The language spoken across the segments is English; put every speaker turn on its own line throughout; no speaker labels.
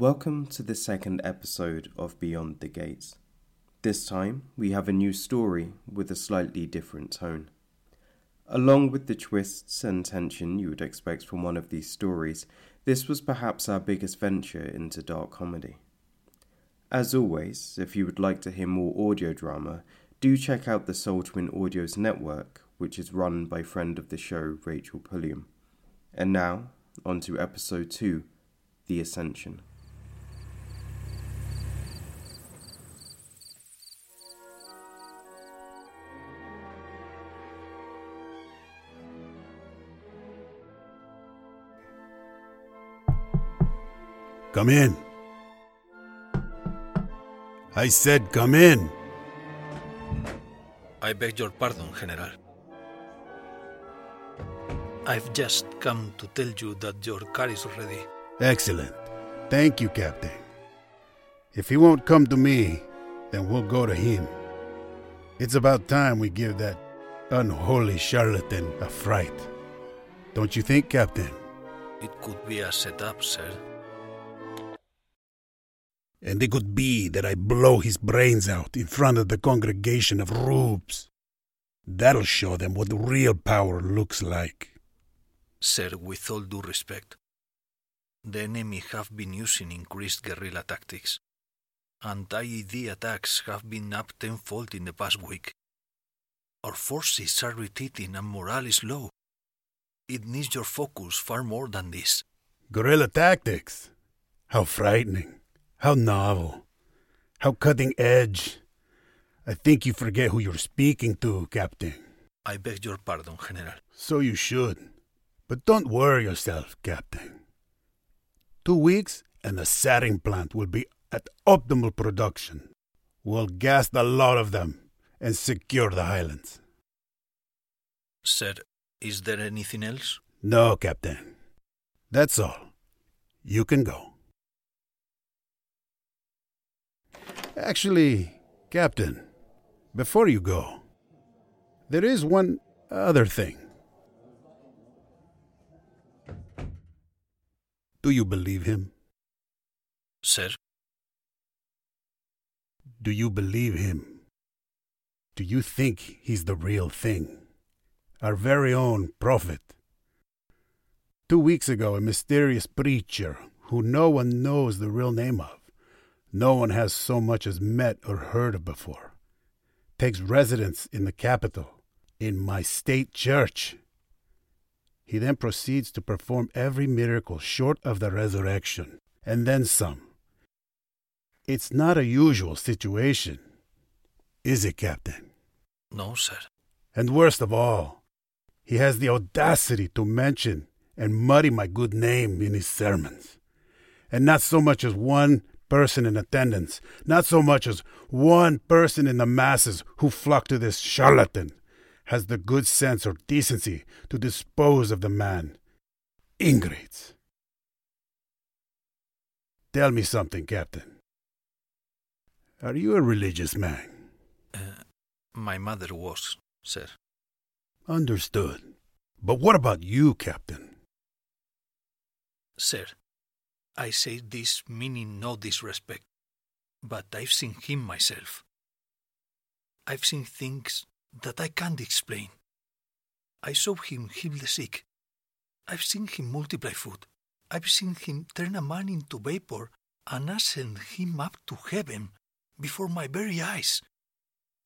Welcome to the second episode of Beyond the Gates. This time, we have a new story with a slightly different tone. Along with the twists and tension you would expect from one of these stories, this was perhaps our biggest venture into dark comedy. As always, if you would like to hear more audio drama, do check out the Sole Twin Audios network, which is run by friend of the show Rachel Pulliam. And now, on to episode 2 The Ascension.
Come in. I said come in.
I beg your pardon, General. I've just come to tell you that your car is ready.
Excellent. Thank you, Captain. If he won't come to me, then we'll go to him. It's about time we give that unholy charlatan a fright. Don't you think, Captain?
It could be a setup, sir.
And it could be that I blow his brains out in front of the congregation of rubes. That'll show them what real power looks like.
Sir, with all due respect, the enemy have been using increased guerrilla tactics, and IED attacks have been up tenfold in the past week. Our forces are retreating and morale is low. It needs your focus far more than this.
Guerrilla tactics? How frightening. How novel. How cutting edge. I think you forget who you're speaking to, Captain.
I beg your pardon, General.
So you should. But don't worry yourself, Captain. Two weeks and the sarin plant will be at optimal production. We'll gas a lot of them and secure the highlands.
Sir, is there anything else?
No, Captain. That's all. You can go. Actually, Captain, before you go, there is one other thing. Do you believe him?
Sir,
Do you believe him? Do you think he's the real thing? Our very own prophet? Two weeks ago, a mysterious preacher who no one knows the real name of, no one has so much as met or heard of before, takes residence in the capital, in my state church. He then proceeds to perform every miracle short of the resurrection, and then some. It's not a usual situation, is it, Captain?
no, sir.
And worst of all, he has the audacity to mention and muddy my good name in his sermons. And not so much as one person in attendance, not so much as one person in the masses who flock to this charlatan, has the good sense or decency to dispose of the man. Ingrates. Tell me something, Captain. Are you a religious man?
Uh, my mother was, sir.
Understood. But what about you, Captain?
Sir, I say this meaning no disrespect, but I've seen him myself. I've seen things that I can't explain. I saw him heal the sick. I've seen him multiply food. I've seen him turn a man into vapor and ascend him up to heaven before my very eyes.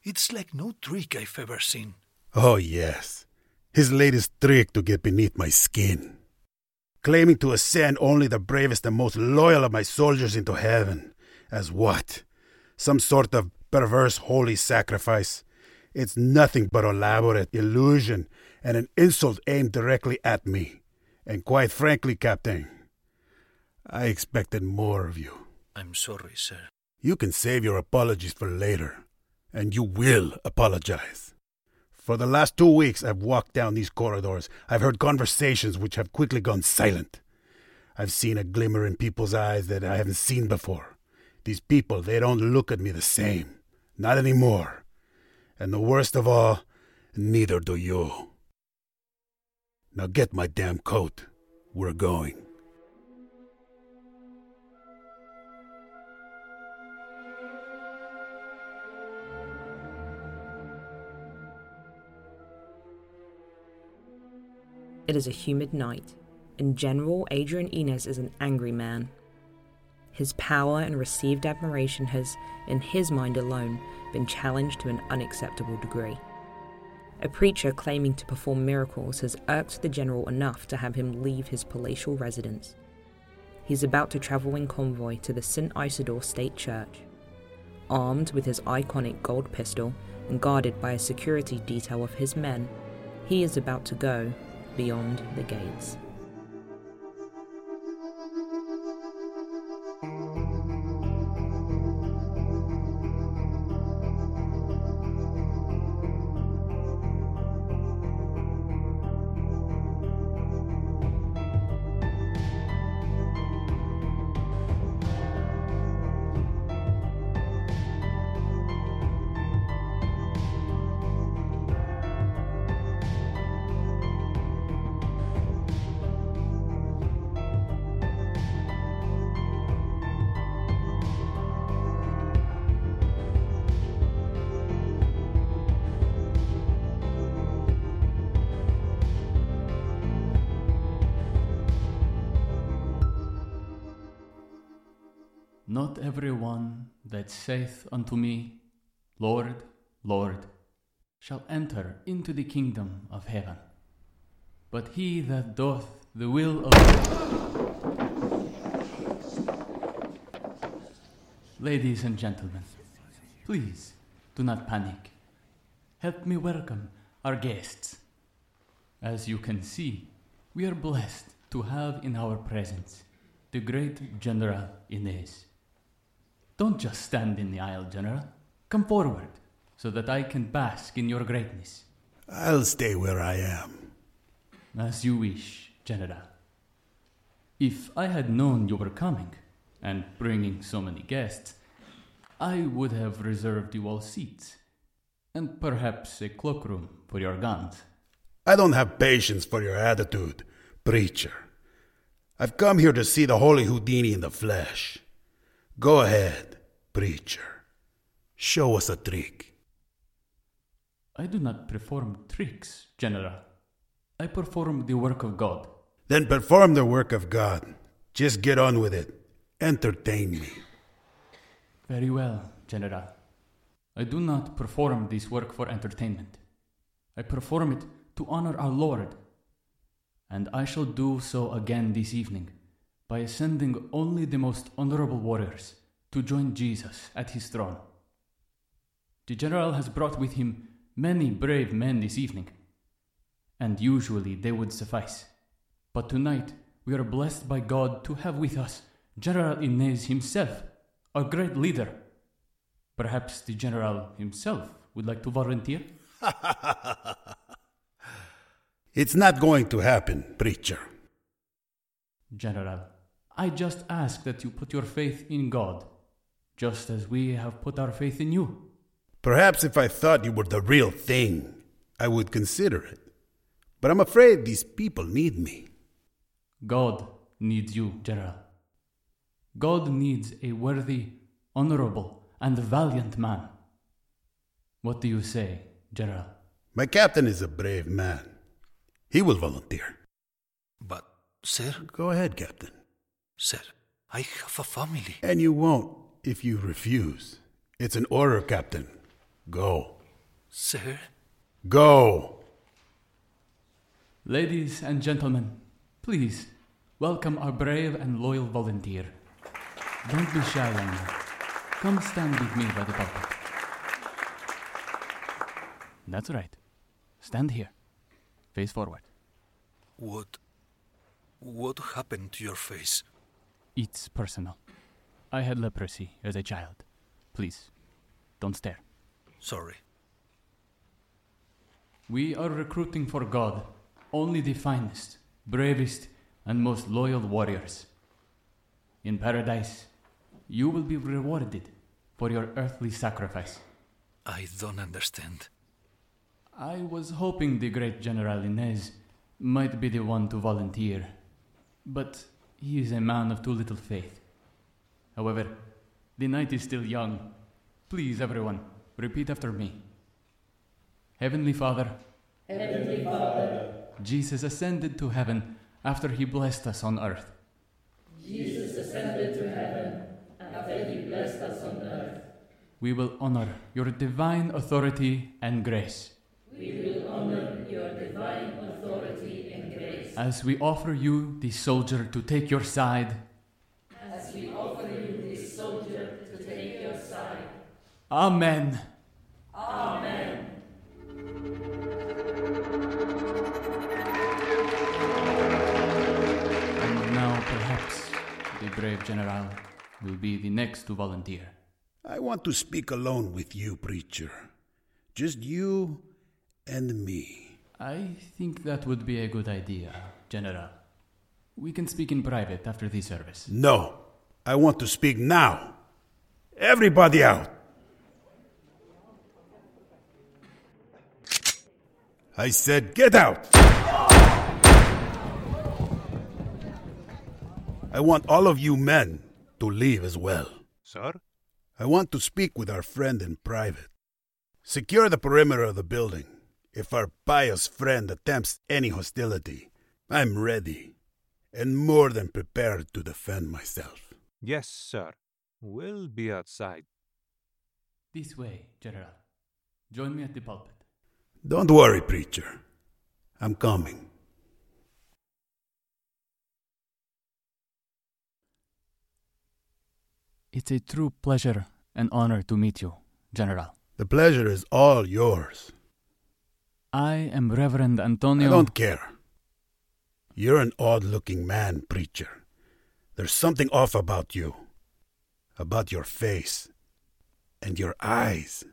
It's like no trick I've ever seen.
Oh, yes. His latest trick to get beneath my skin. Claiming to ascend only the bravest and most loyal of my soldiers into heaven. As what? Some sort of perverse holy sacrifice. It's nothing but elaborate illusion and an insult aimed directly at me. And quite frankly, Captain, I expected more of you.
I'm sorry, sir.
You can save your apologies for later, and you will apologize. For the last two weeks, I've walked down these corridors. I've heard conversations which have quickly gone silent. I've seen a glimmer in people's eyes that I haven't seen before. These people, they don't look at me the same. Not anymore. And the worst of all, neither do you. Now get my damn coat. We're going.
It is a humid night, and General Adrian Inez is an angry man. His power and received admiration has, in his mind alone, been challenged to an unacceptable degree. A preacher claiming to perform miracles has irked the general enough to have him leave his palatial residence. He's about to travel in convoy to the St. Isidore State Church. Armed with his iconic gold pistol and guarded by a security detail of his men, he is about to go beyond the gates.
Not every one that saith unto me, Lord, Lord, shall enter into the kingdom of heaven, but he that doth the will of. Ladies and gentlemen, please do not panic. Help me welcome our guests. As you can see, we are blessed to have in our presence the great General Inez. Don't just stand in the aisle, General. Come forward, so that I can bask in your greatness.
I'll stay where I am.
As you wish, General. If I had known you were coming, and bringing so many guests, I would have reserved you all seats, and perhaps a cloakroom for your guns.
I don't have patience for your attitude, preacher. I've come here to see the Holy Houdini in the flesh. Go ahead, preacher. Show us a trick.
I do not perform tricks, General. I perform the work of God.
Then perform the work of God. Just get on with it. Entertain me.
Very well, General. I do not perform this work for entertainment. I perform it to honor our Lord. And I shall do so again this evening by ascending only the most honorable warriors to join Jesus at his throne. The general has brought with him many brave men this evening, and usually they would suffice. But tonight we are blessed by God to have with us General Inez himself, our great leader. Perhaps the general himself would like to volunteer?
It's not going to happen, preacher.
General, I just ask that you put your faith in God, just as we have put our faith in you.
Perhaps if I thought you were the real thing, I would consider it. But I'm afraid these people need me.
God needs you, General. God needs a worthy, honorable, and valiant man. What do you say, General?
My captain is a brave man. He will volunteer.
But, sir,
Go ahead, Captain.
Sir, I have a family.
And you won't if you refuse. It's an order, Captain. Go.
Sir,
Go.
Ladies and gentlemen, please welcome our brave and loyal volunteer. Don't be shy, young man. Come stand with me by the pulpit. That's right. Stand here. Face forward.
what. What happened to your face?
It's personal. I had leprosy as a child. Please, don't stare.
Sorry.
We are recruiting for God only the finest, bravest, and most loyal warriors. In paradise, you will be rewarded for your earthly sacrifice.
I don't understand.
I was hoping the great General Inez might be the one to volunteer, but he is a man of too little faith. However, the night is still young. Please, everyone, repeat after me. Heavenly Father, Heavenly Father, Jesus ascended to heaven after he blessed us on earth.
Jesus ascended to heaven after he blessed us on earth.
We will honor your divine authority and grace as we offer you the soldier to take your side.
as we offer you this soldier to take your side.
Amen.
Amen.
And now perhaps the brave general will be the next to volunteer.
I want to speak alone with you, preacher. Just you and me.
I think that would be a good idea, General. We can speak in private after the service.
No, I want to speak now. Everybody out. I said, get out. I want all of you men to leave as well.
Sir?
I want to speak with our friend in private. Secure the perimeter of the building. If our pious friend attempts any hostility, I'm ready and more than prepared to defend myself.
Yes, sir. We'll be outside.
This way, General. Join me at the pulpit.
Don't worry, preacher. I'm coming.
It's a true pleasure and honor to meet you, General.
The pleasure is all yours.
I am Reverend Antonio.
I don't care. You're an odd looking man, preacher. There's something off about you. About your face. And your eyes.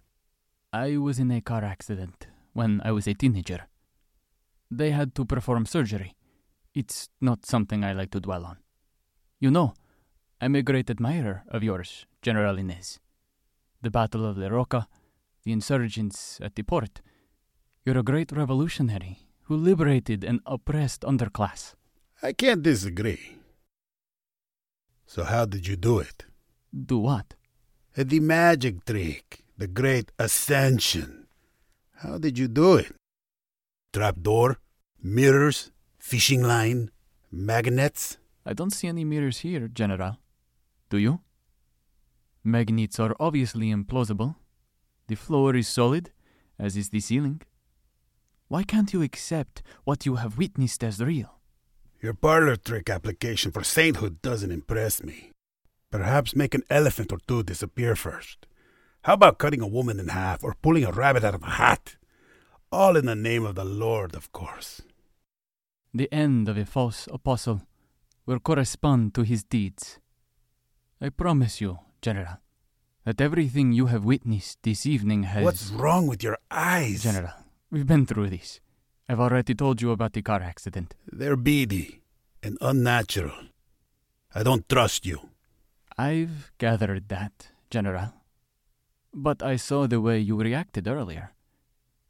I was in a car accident when I was a teenager. They had to perform surgery. It's not something I like to dwell on. You know, I'm a great admirer of yours, General Inez. The Battle of La Roca, the insurgents at the port. You're a great revolutionary who liberated an oppressed underclass.
I can't disagree. So, how did you do it?
Do what?
Uh, the magic trick, the great ascension. How did you do it? Trapdoor, mirrors, fishing line, magnets?
I don't see any mirrors here, General. Do you? Magnets are obviously implausible. The floor is solid, as is the ceiling. Why can't you accept what you have witnessed as real?
Your parlor trick application for sainthood doesn't impress me. Perhaps make an elephant or two disappear first. How about cutting a woman in half or pulling a rabbit out of a hat? All in the name of the Lord, of course.
The end of a false apostle will correspond to his deeds. I promise you, General, that everything you have witnessed this evening has.
What's wrong with your eyes?
General, we've been through this. I've already told you about the car accident.
They're beady and unnatural. I don't trust you.
I've gathered that, General. But I saw the way you reacted earlier.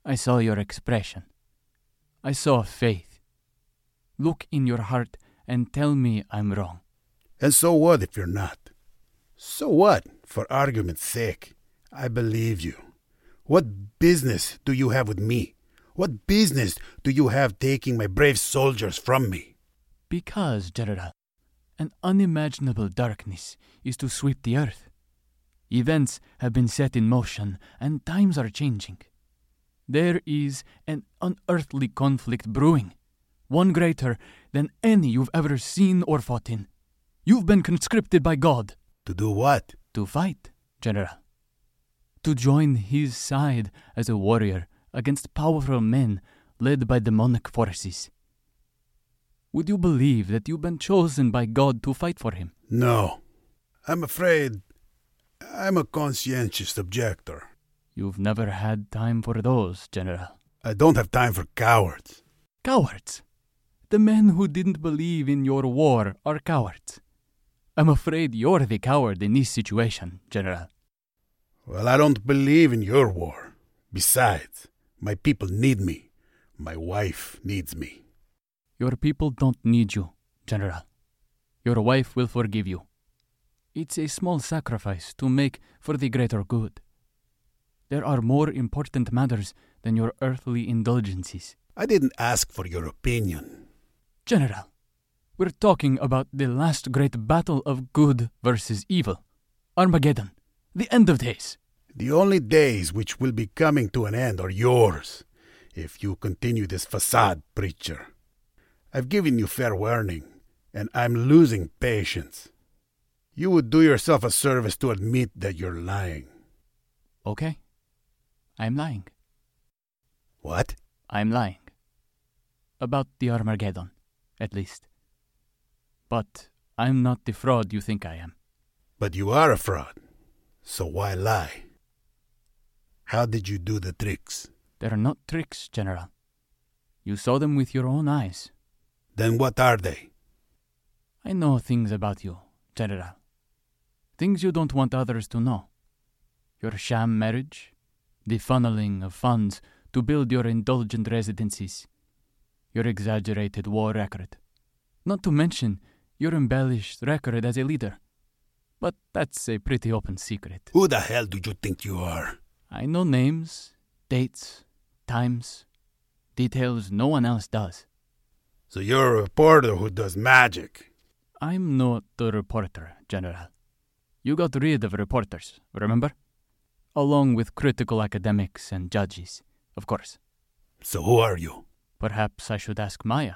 I saw your expression. I saw faith. Look in your heart and tell me I'm wrong.
And so what if you're not? So what, for argument's sake? I believe you. What business do you have with me? What business do you have taking my brave soldiers from me?
Because, General, an unimaginable darkness is to sweep the earth. Events have been set in motion, and times are changing. There is an unearthly conflict brewing, one greater than any you've ever seen or fought in. You've been conscripted by God
To do what?
to fight, General. To join his side as a warrior against powerful men led by demonic forces. Would you believe that you've been chosen by God to fight for him?
No. I'm afraid I'm a conscientious objector.
You've never had time for those, General.
I don't have time for cowards.
Cowards! The men who didn't believe in your war are cowards. I'm afraid you're the coward in this situation, General.
Well, I don't believe in your war. Besides, my people need me. My wife needs me.
Your people don't need you, General. Your wife will forgive you. It's a small sacrifice to make for the greater good. There are more important matters than your earthly indulgences.
I didn't ask for your opinion.
General, we're talking about the last great battle of good versus evil. Armageddon, the end of days.
The only days which will be coming to an end are yours, if you continue this facade, preacher. I've given you fair warning, and I'm losing patience. You would do yourself a service to admit that you're lying.
Okay. I'm lying.
What?
I'm lying. About the Armageddon, at least. But I'm not the fraud you think I am.
But you are a fraud. So why lie? How did you do the tricks?
They're not tricks, General. You saw them with your own eyes.
Then what are they?
I know things about you, General. Things you don't want others to know. Your sham marriage, the funneling of funds to build your indulgent residencies, your exaggerated war record, not to mention your embellished record as a leader. But that's a pretty open secret.
Who the hell do you think you are?
I know names, dates, times, details no one else does.
So you're a reporter who does magic.
I'm not a reporter, General. You got rid of reporters, remember? Along with critical academics and judges, of course.
So who are you?
Perhaps I should ask Maya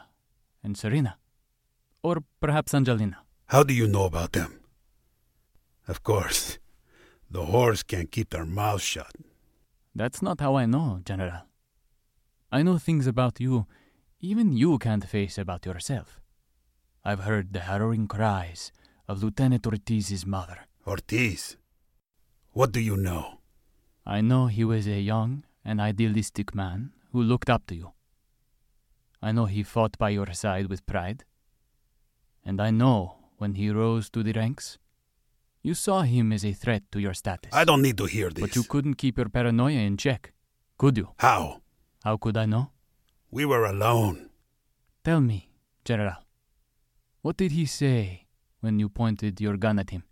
and Serena. Or perhaps Angelina.
How do you know about them? Of course, the whores can't keep their mouths shut.
That's not how I know, General. I know things about you even you can't face about yourself. I've heard the harrowing cries of Lieutenant Ortiz's mother.
Ortiz? What do you know?
I know he was a young and idealistic man who looked up to you. I know he fought by your side with pride. And I know when he rose to the ranks, you saw him as a threat to your status.
I don't need to hear this.
But you couldn't keep your paranoia in check, could you?
How?
How could I know?
We were alone.
Tell me, General, what did he say when you pointed your gun at him?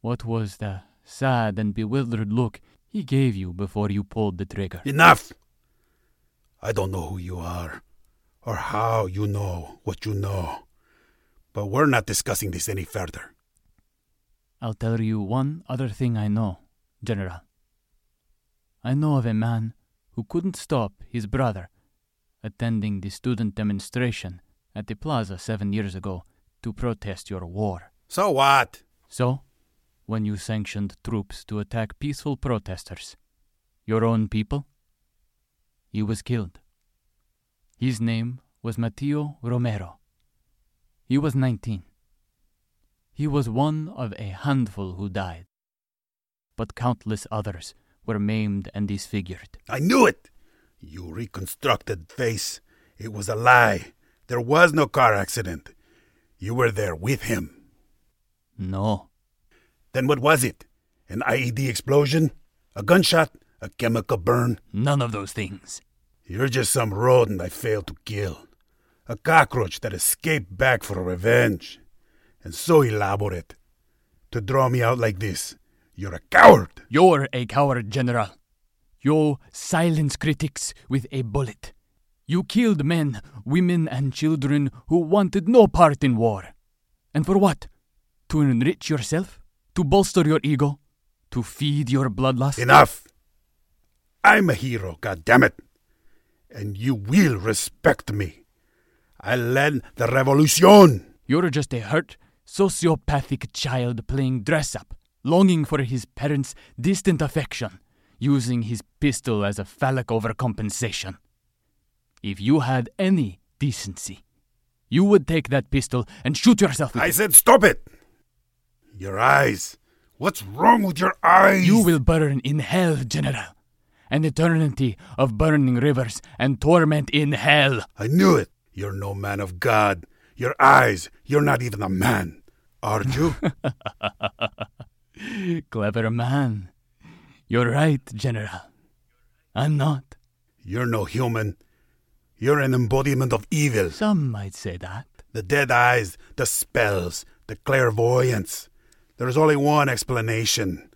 What was the sad and bewildered look he gave you before you pulled the trigger?
Enough! I don't know who you are, or how you know what you know, but we're not discussing this any further.
I'll tell you one other thing I know, General. I know of a man who couldn't stop his brother attending the student demonstration at the plaza seven years ago to protest your war.
So what?
So, when you sanctioned troops to attack peaceful protesters, your own people, he was killed. His name was Mateo Romero. He was 19. He was one of a handful who died, but countless others were maimed and disfigured.
I knew it! You reconstructed face. It was a lie. There was no car accident. You were there with him.
No.
Then what was it? An IED explosion? A gunshot? A chemical burn?
None of those things.
You're just some rodent I failed to kill. A cockroach that escaped back for revenge. And so elaborate. To draw me out like this. You're a coward.
You're a coward, General. You silence critics with a bullet. You killed men, women, and children who wanted no part in war. And for what? To enrich yourself? To bolster your ego? To feed your bloodlust?
Enough! I'm a hero, goddammit! And you will respect me. I led the revolution!
You're just a hurt, sociopathic child playing dress up, longing for his parents' distant affection using his pistol as a phallic overcompensation. If you had any decency, you would take that pistol and shoot yourself with
I
it.
said stop it! Your eyes. What's wrong with your eyes?
You will burn in hell, General. An eternity of burning rivers and torment in hell.
I knew it. You're no man of God. Your eyes. You're not even a man. Are you?
Clever man. You're right, General. I'm not.
You're no human. You're an embodiment of evil.
Some might say that.
The dead eyes, the spells, the clairvoyance. There's only one explanation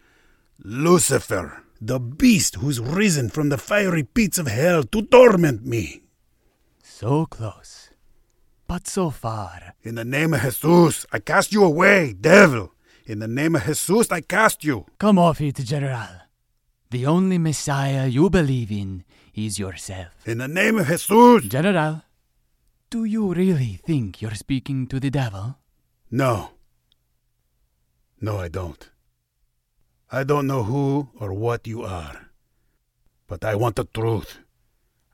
Lucifer, the beast who's risen from the fiery pits of hell to torment me.
So close, but so far.
In the name of Jesus, I cast you away, devil. In the name of Jesus, I cast you.
Come off it, General. The only Messiah you believe in is yourself.
In the name of Jesus.
General, do you really think you're speaking to the devil?
No. No, I don't. I don't know who or what you are. But I want the truth.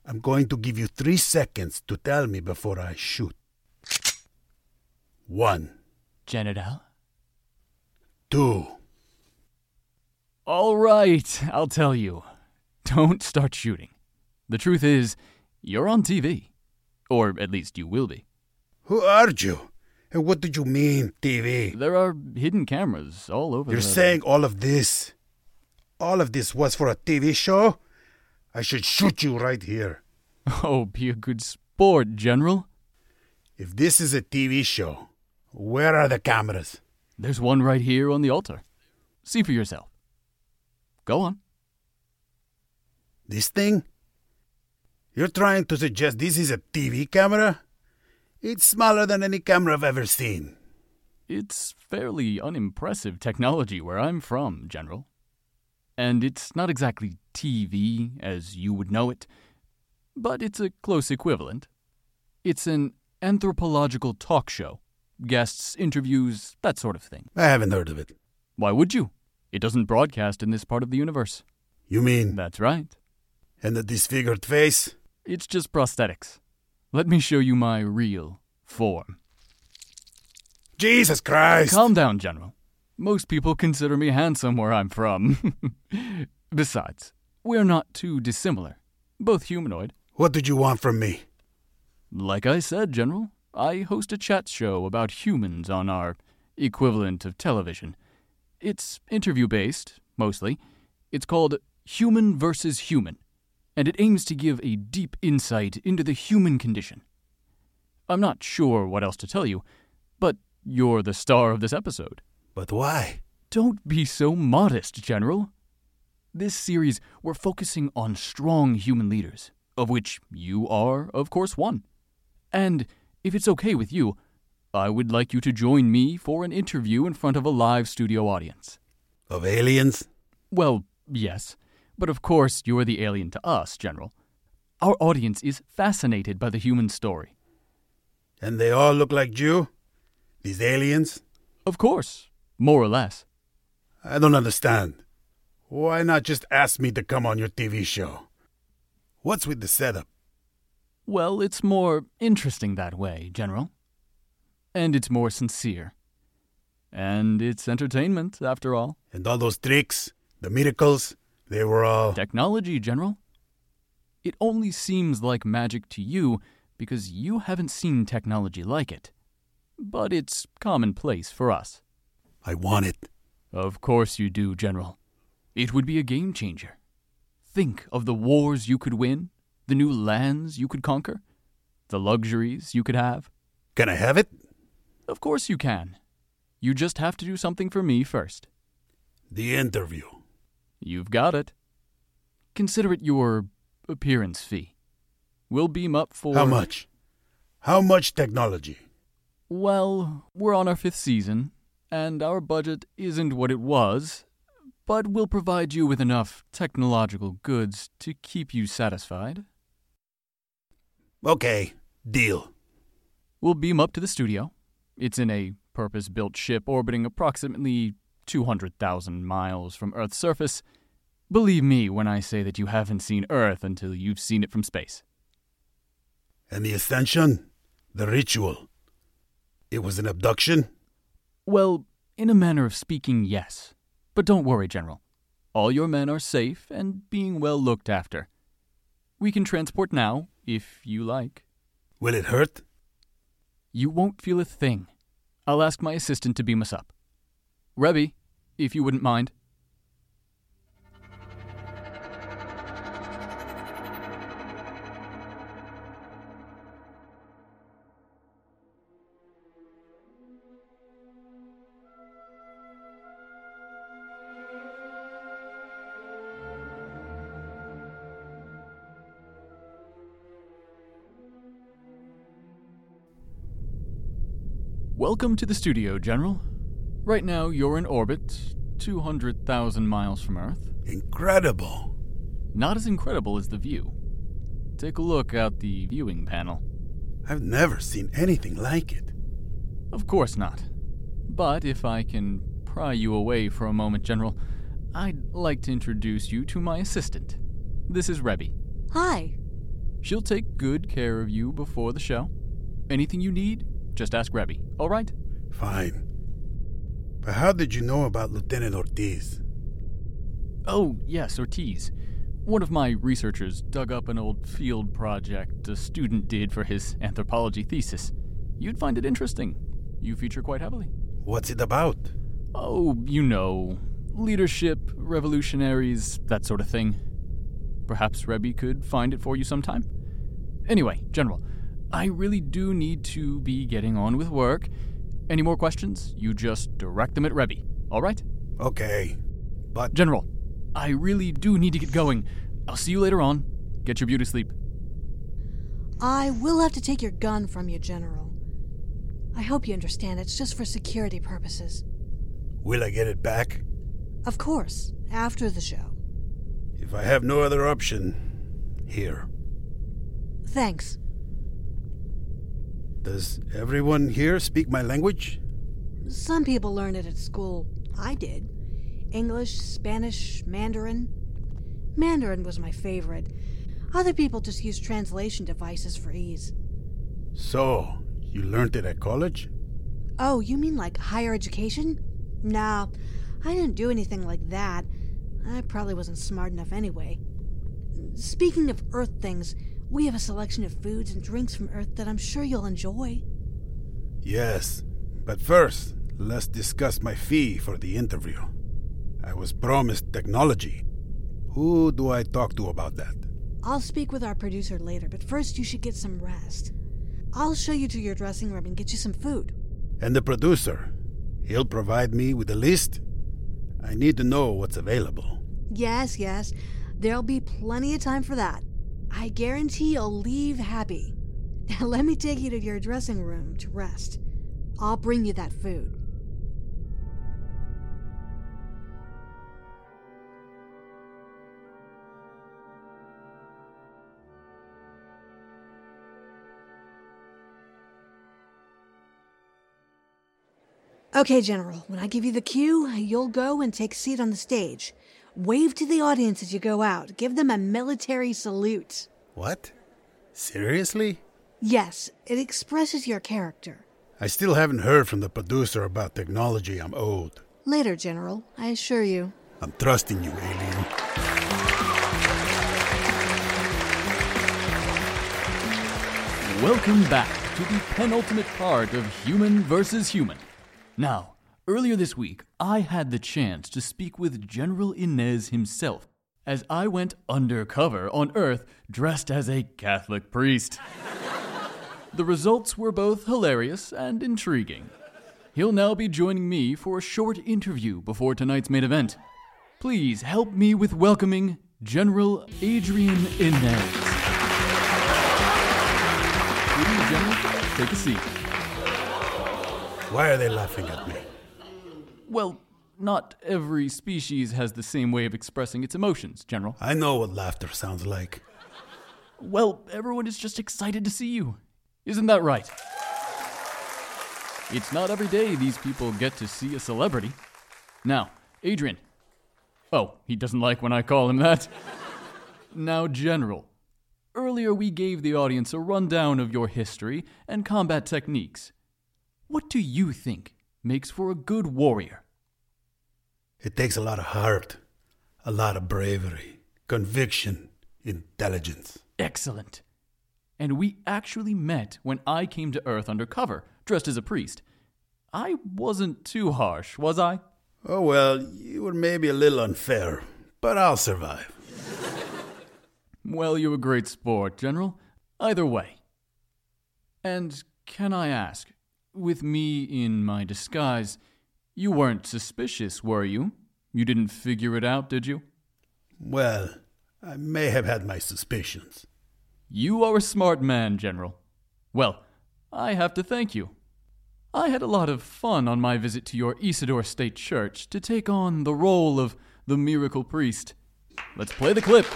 I'm going to give you three seconds to tell me before I shoot. One,
General?
two.
All right, I'll tell you. Don't start shooting. The truth is, you're on TV. Or at least you will be.
Who are you? And what did you mean, TV?
There are hidden cameras all over
You're
the...
saying all of this? All of this was for a TV show? I should shoot you right here.
Oh, be a good sport, General.
If this is a TV show, where are the cameras?
There's one right here on the altar. See for yourself. Go on.
This thing? You're trying to suggest this is a TV camera? It's smaller than any camera I've ever seen.
It's fairly unimpressive technology where I'm from, General. And it's not exactly TV as you would know it, but it's a close equivalent. It's an anthropological talk show. Guests, interviews, that sort of thing.
I haven't heard of it.
Why would you? It doesn't broadcast in this part of the universe.
You mean,
That's right.
and the disfigured face?
It's just prosthetics. Let me show you my real form.
Jesus Christ!
Calm down, General. Most people consider me handsome where I'm from. Besides, we're not too dissimilar. Both humanoid.
What did you want from me?
Like I said, General, I host a chat show about humans on our equivalent of television. It's interview based, mostly. It's called Human versus Human, and it aims to give a deep insight into the human condition. I'm not sure what else to tell you, but you're the star of this episode.
But why?
Don't be so modest, General. This series, we're focusing on strong human leaders, of which you are, of course, one. And if it's okay with you, I would like you to join me for an interview in front of a live studio audience.
Of aliens?
Well, yes, but of course you're the alien to us, General. Our audience is fascinated by the human story.
And they all look like you? These aliens?
Of course, more or less.
I don't understand. Why not just ask me to come on your TV show? What's with the setup?
Well, it's more interesting that way, General. And it's more sincere. And it's entertainment, after all.
And all those tricks, the miracles, they were all.
Technology, General. It only seems like magic to you because you haven't seen technology like it. But it's commonplace for us.
I want it.
Of course you do, General. It would be a game changer. Think of the wars you could win, the new lands you could conquer, the luxuries you could have.
Can I have it?
Of course you can. You just have to do something for me first.
The interview.
You've got it. Consider it your appearance fee. We'll beam up for.
How much? How much technology?
Well, we're on our fifth season, and our budget isn't what it was, but we'll provide you with enough technological goods to keep you satisfied.
Okay, deal.
We'll beam up to the studio. It's in a purpose built ship orbiting approximately 200,000 miles from Earth's surface. Believe me when I say that you haven't seen Earth until you've seen it from space.
And the ascension? The ritual? It was an abduction?
Well, in a manner of speaking, yes. But don't worry, General. All your men are safe and being well looked after. We can transport now, if you like.
Will it hurt?
You won't feel a thing. I'll ask my assistant to beam us up. Rebby, if you wouldn't mind. Welcome to the studio, General. Right now, you're in orbit, 200,000 miles from Earth.
Incredible.
Not as incredible as the view. Take a look out the viewing panel.
I've never seen anything like it.
Of course not. But if I can pry you away for a moment, General, I'd like to introduce you to my assistant. This is Rebby.
Hi.
She'll take good care of you before the show. Anything you need, just ask Rebby, all right?
Fine. But how did you know about Lieutenant Ortiz?
Oh, yes, Ortiz. One of my researchers dug up an old field project a student did for his anthropology thesis. You'd find it interesting. You feature quite heavily.
What's it about?
Oh, you know, leadership, revolutionaries, that sort of thing. Perhaps Rebby could find it for you sometime. Anyway, General, I really do need to be getting on with work. Any more questions? You just direct them at Rebby, all right?
Okay. But
General, I really do need to get going. I'll see you later on. Get your beauty sleep.
I will have to take your gun from you, General. I hope you understand it's just for security purposes.
will I get it back?
Of course, after the show.
If I have no other option, here.
Thanks.
Does everyone here speak my language?
Some people learn it at school. I did. English, Spanish, Mandarin. Mandarin was my favorite. Other people just use translation devices for ease.
So, you learned it at college?
Oh, you mean like higher education? Nah, I didn't do anything like that. I probably wasn't smart enough anyway. Speaking of Earth things, we have a selection of foods and drinks from Earth that I'm sure you'll enjoy.
Yes. But first, let's discuss my fee for the interview. I was promised technology. Who do I talk to about that?
I'll speak with our producer later, but first you should get some rest. I'll show you to your dressing room and get you some food.
And the producer? He'll provide me with a list? I need to know what's available.
Yes, yes, there'll be plenty of time for that. I guarantee you'll leave happy. Now let me take you to your dressing room to rest. I'll bring you that food. Okay, General, when I give you the cue, you'll go and take a seat on the stage. Wave to the audience as you go out. Give them a military salute.
What? Seriously?
Yes, it expresses your character.
I still haven't heard from the producer about technology I'm owed.
Later, General, I assure you.
I'm trusting you, alien.
Welcome back to the penultimate part of Human versus Human. Now, earlier this week, I had the chance to speak with General Inez himself as I went undercover on Earth dressed as a Catholic priest. the results were both hilarious and intriguing. He'll now be joining me for a short interview before tonight's main event. Please help me with welcoming General Adrian Inez. Please, General, take a seat.
Why are they laughing at me?
Well, not every species has the same way of expressing its emotions, General.
I know what laughter sounds like.
Well, everyone is just excited to see you. Isn't that right? It's not every day these people get to see a celebrity. Now, Adrian. Oh, he doesn't like when I call him that. now, General. Earlier, we gave the audience a rundown of your history and combat techniques. What do you think makes for a good warrior?
It takes a lot of heart, a lot of bravery, conviction, intelligence.
Excellent. And we actually met when I came to Earth undercover, dressed as a priest. I wasn't too harsh, was I?
Oh, well, you were maybe a little unfair, but I'll survive.
Well, you're a great sport, General. Either way. And can I ask, with me in my disguise, you weren't suspicious, were you? You didn't figure it out, did you?
Well, I may have had my suspicions.
You are a smart man, General. Well, I have to thank you. I had a lot of fun on my visit to your Isidore State Church to take on the role of the miracle priest. Let's play the clip.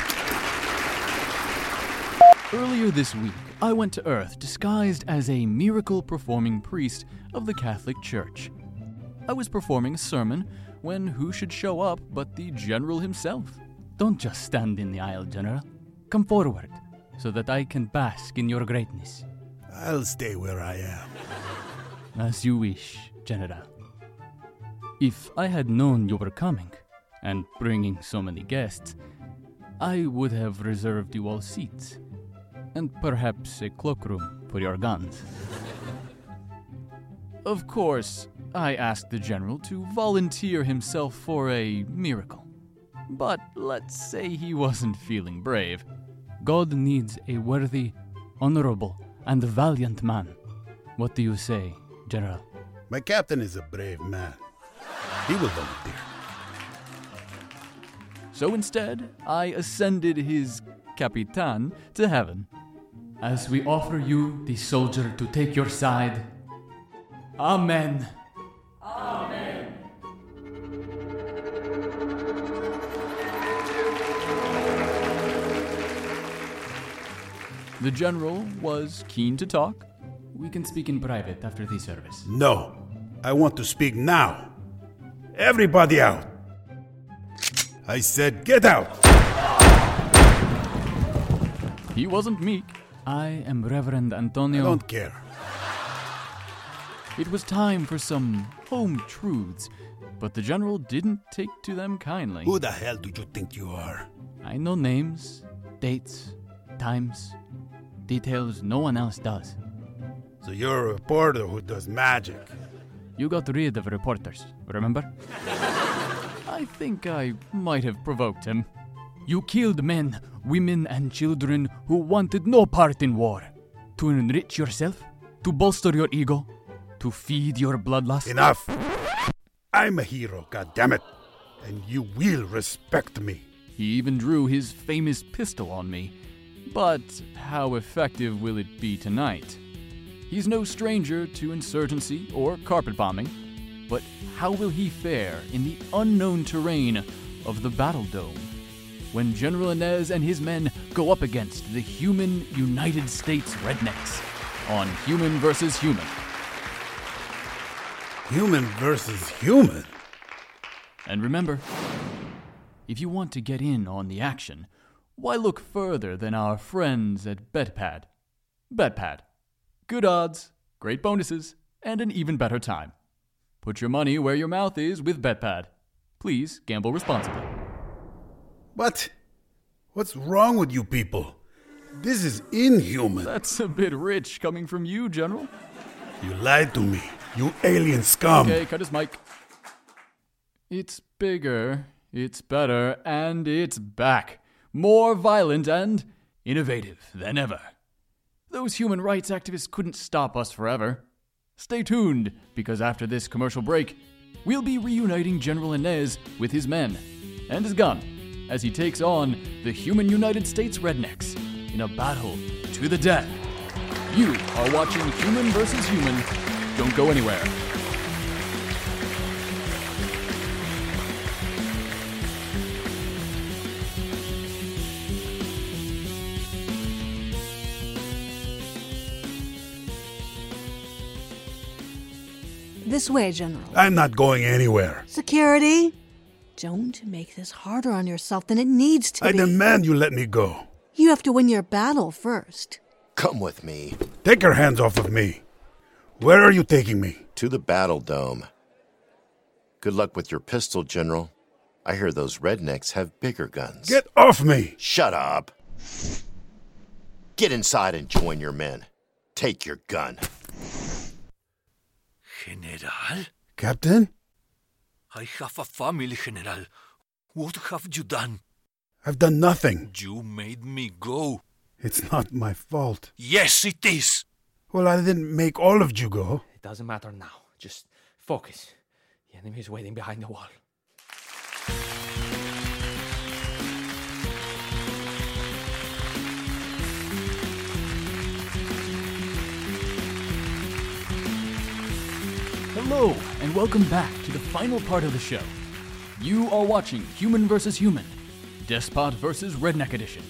Earlier this week, I went to Earth disguised as a miracle performing priest of the Catholic Church. I was performing a sermon when who should show up but the General himself? Don't just stand in the aisle, General. Come forward so that I can bask in your greatness.
I'll stay where I am.
As you wish, General. If I had known you were coming and bringing so many guests, I would have reserved you all seats and perhaps a cloakroom for your guns. of course, I asked the general to volunteer himself for a miracle. But let's say he wasn't feeling brave. God needs a worthy, honorable, and valiant man. What do you say, General?
My captain is a brave man. He will volunteer.
So instead, I ascended his Capitan to heaven. As we offer you the soldier to take your side. Amen. Amen. The general was keen to talk. We can speak in private after the service.
No, I want to speak now. Everybody out. I said, get out.
He wasn't meek. I am Reverend Antonio.
I don't care.
It was time for some home truths, but the general didn't take to them kindly.
Who the hell do you think you are?
I know names, dates, times, details no one else does.
So you're a reporter who does magic.
You got rid of reporters, remember? I think I might have provoked him. You killed men, women, and children who wanted no part in war. To enrich yourself, to bolster your ego, to feed your bloodlust.
Enough. I'm a hero, goddammit. And you will respect me.
He even drew his famous pistol on me. But how effective will it be tonight? He's no stranger to insurgency or carpet bombing, but how will he fare in the unknown terrain of the Battle Dome when General Inez and his men go up against the human United States rednecks on Human versus Human?
Human versus human.
And remember, if you want to get in on the action, why look further than our friends at BetPad? BetPad. Good odds, great bonuses, and an even better time. Put your money where your mouth is with BetPad. Please gamble responsibly.
What? What's wrong with you people? This is inhuman.
That's a bit rich coming from you, General.
You lied to me. You alien scum.
Okay, cut his mic. It's bigger, it's better, and it's back. More violent and innovative than ever. Those human rights activists couldn't stop us forever. Stay tuned, because after this commercial break, we'll be reuniting General Inez with his men and his gun as he takes on the human United States rednecks in a battle to the death. You are watching Human versus Human. Don't go anywhere.
This way, General.
I'm not going anywhere.
Security! Don't make this harder on yourself than it needs to
I
be.
I demand you let me go.
You have to win your battle first.
Come with me
Take your hands off of me. Where are you taking me?
to the battle dome. Good luck with your pistol, General. I hear those rednecks have bigger guns.
Get off me!
Shut up. Get inside and join your men. Take your gun.
General?
Captain?
I have a family, General. What have you done?
I've done nothing.
You made me go.
It's not my fault.
Yes, it is.
Well, I didn't make all of you go.
It doesn't matter now. Just focus. The enemy is waiting behind the wall.
Hello, and welcome back to the final part of the show. You are watching Human vs. Human, Despot vs. Redneck Edition.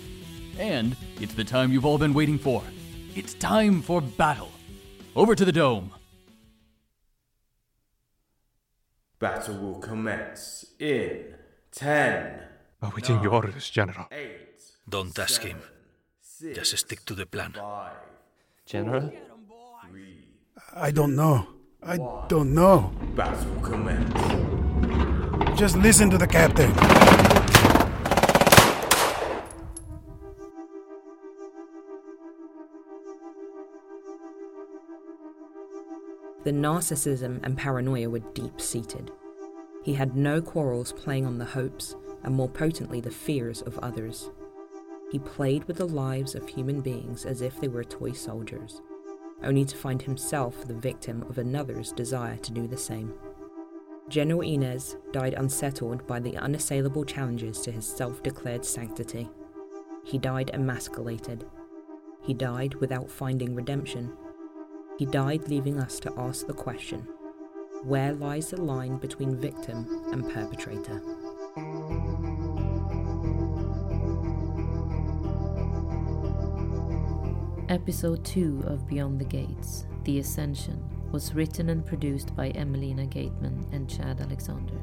And it's the time you've all been waiting for. It's time for battle. Over to the dome.
Battle will commence in 10,
Awaiting your orders, General.
8,
Don't ask him. Just stick to the plan.
5,
General?
3.
I don't know. I don't know.
Battle commence.
Just listen to the captain.
The narcissism and paranoia were deep seated. He had no quarrels playing on the hopes, and more potently, the fears of others. He played with the lives of human beings as if they were toy soldiers, only to find himself the victim of another's desire to do the same. General Inez died unsettled by the unassailable challenges to his self declared sanctity. He died emasculated. He died without finding redemption. He died leaving us to ask the question where lies the line between victim and perpetrator?
Episode 2 of Beyond the Gates, The Ascension, was written and produced by Emmelina Gateman and Chad Alexander.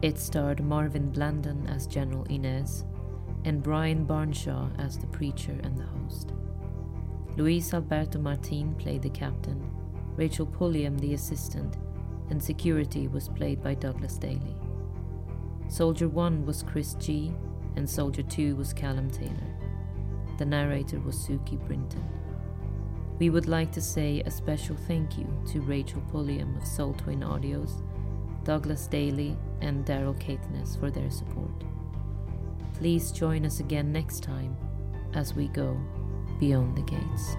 It starred Marvin Blandon as General Inez and Brian Barnshaw as the preacher and the host. Luis Alberto Martin played the captain, Rachel Pulliam the assistant, and security was played by Douglas Daly. Soldier 1 was Chris G, and Soldier 2 was Callum Taylor. The narrator was Suki Brinton. We would like to say a special thank you to Rachel Pulliam of Sole Twin Audios, Douglas Daly, and Daryl Caithness for their support. Please join us again next time as we go beyond the gates.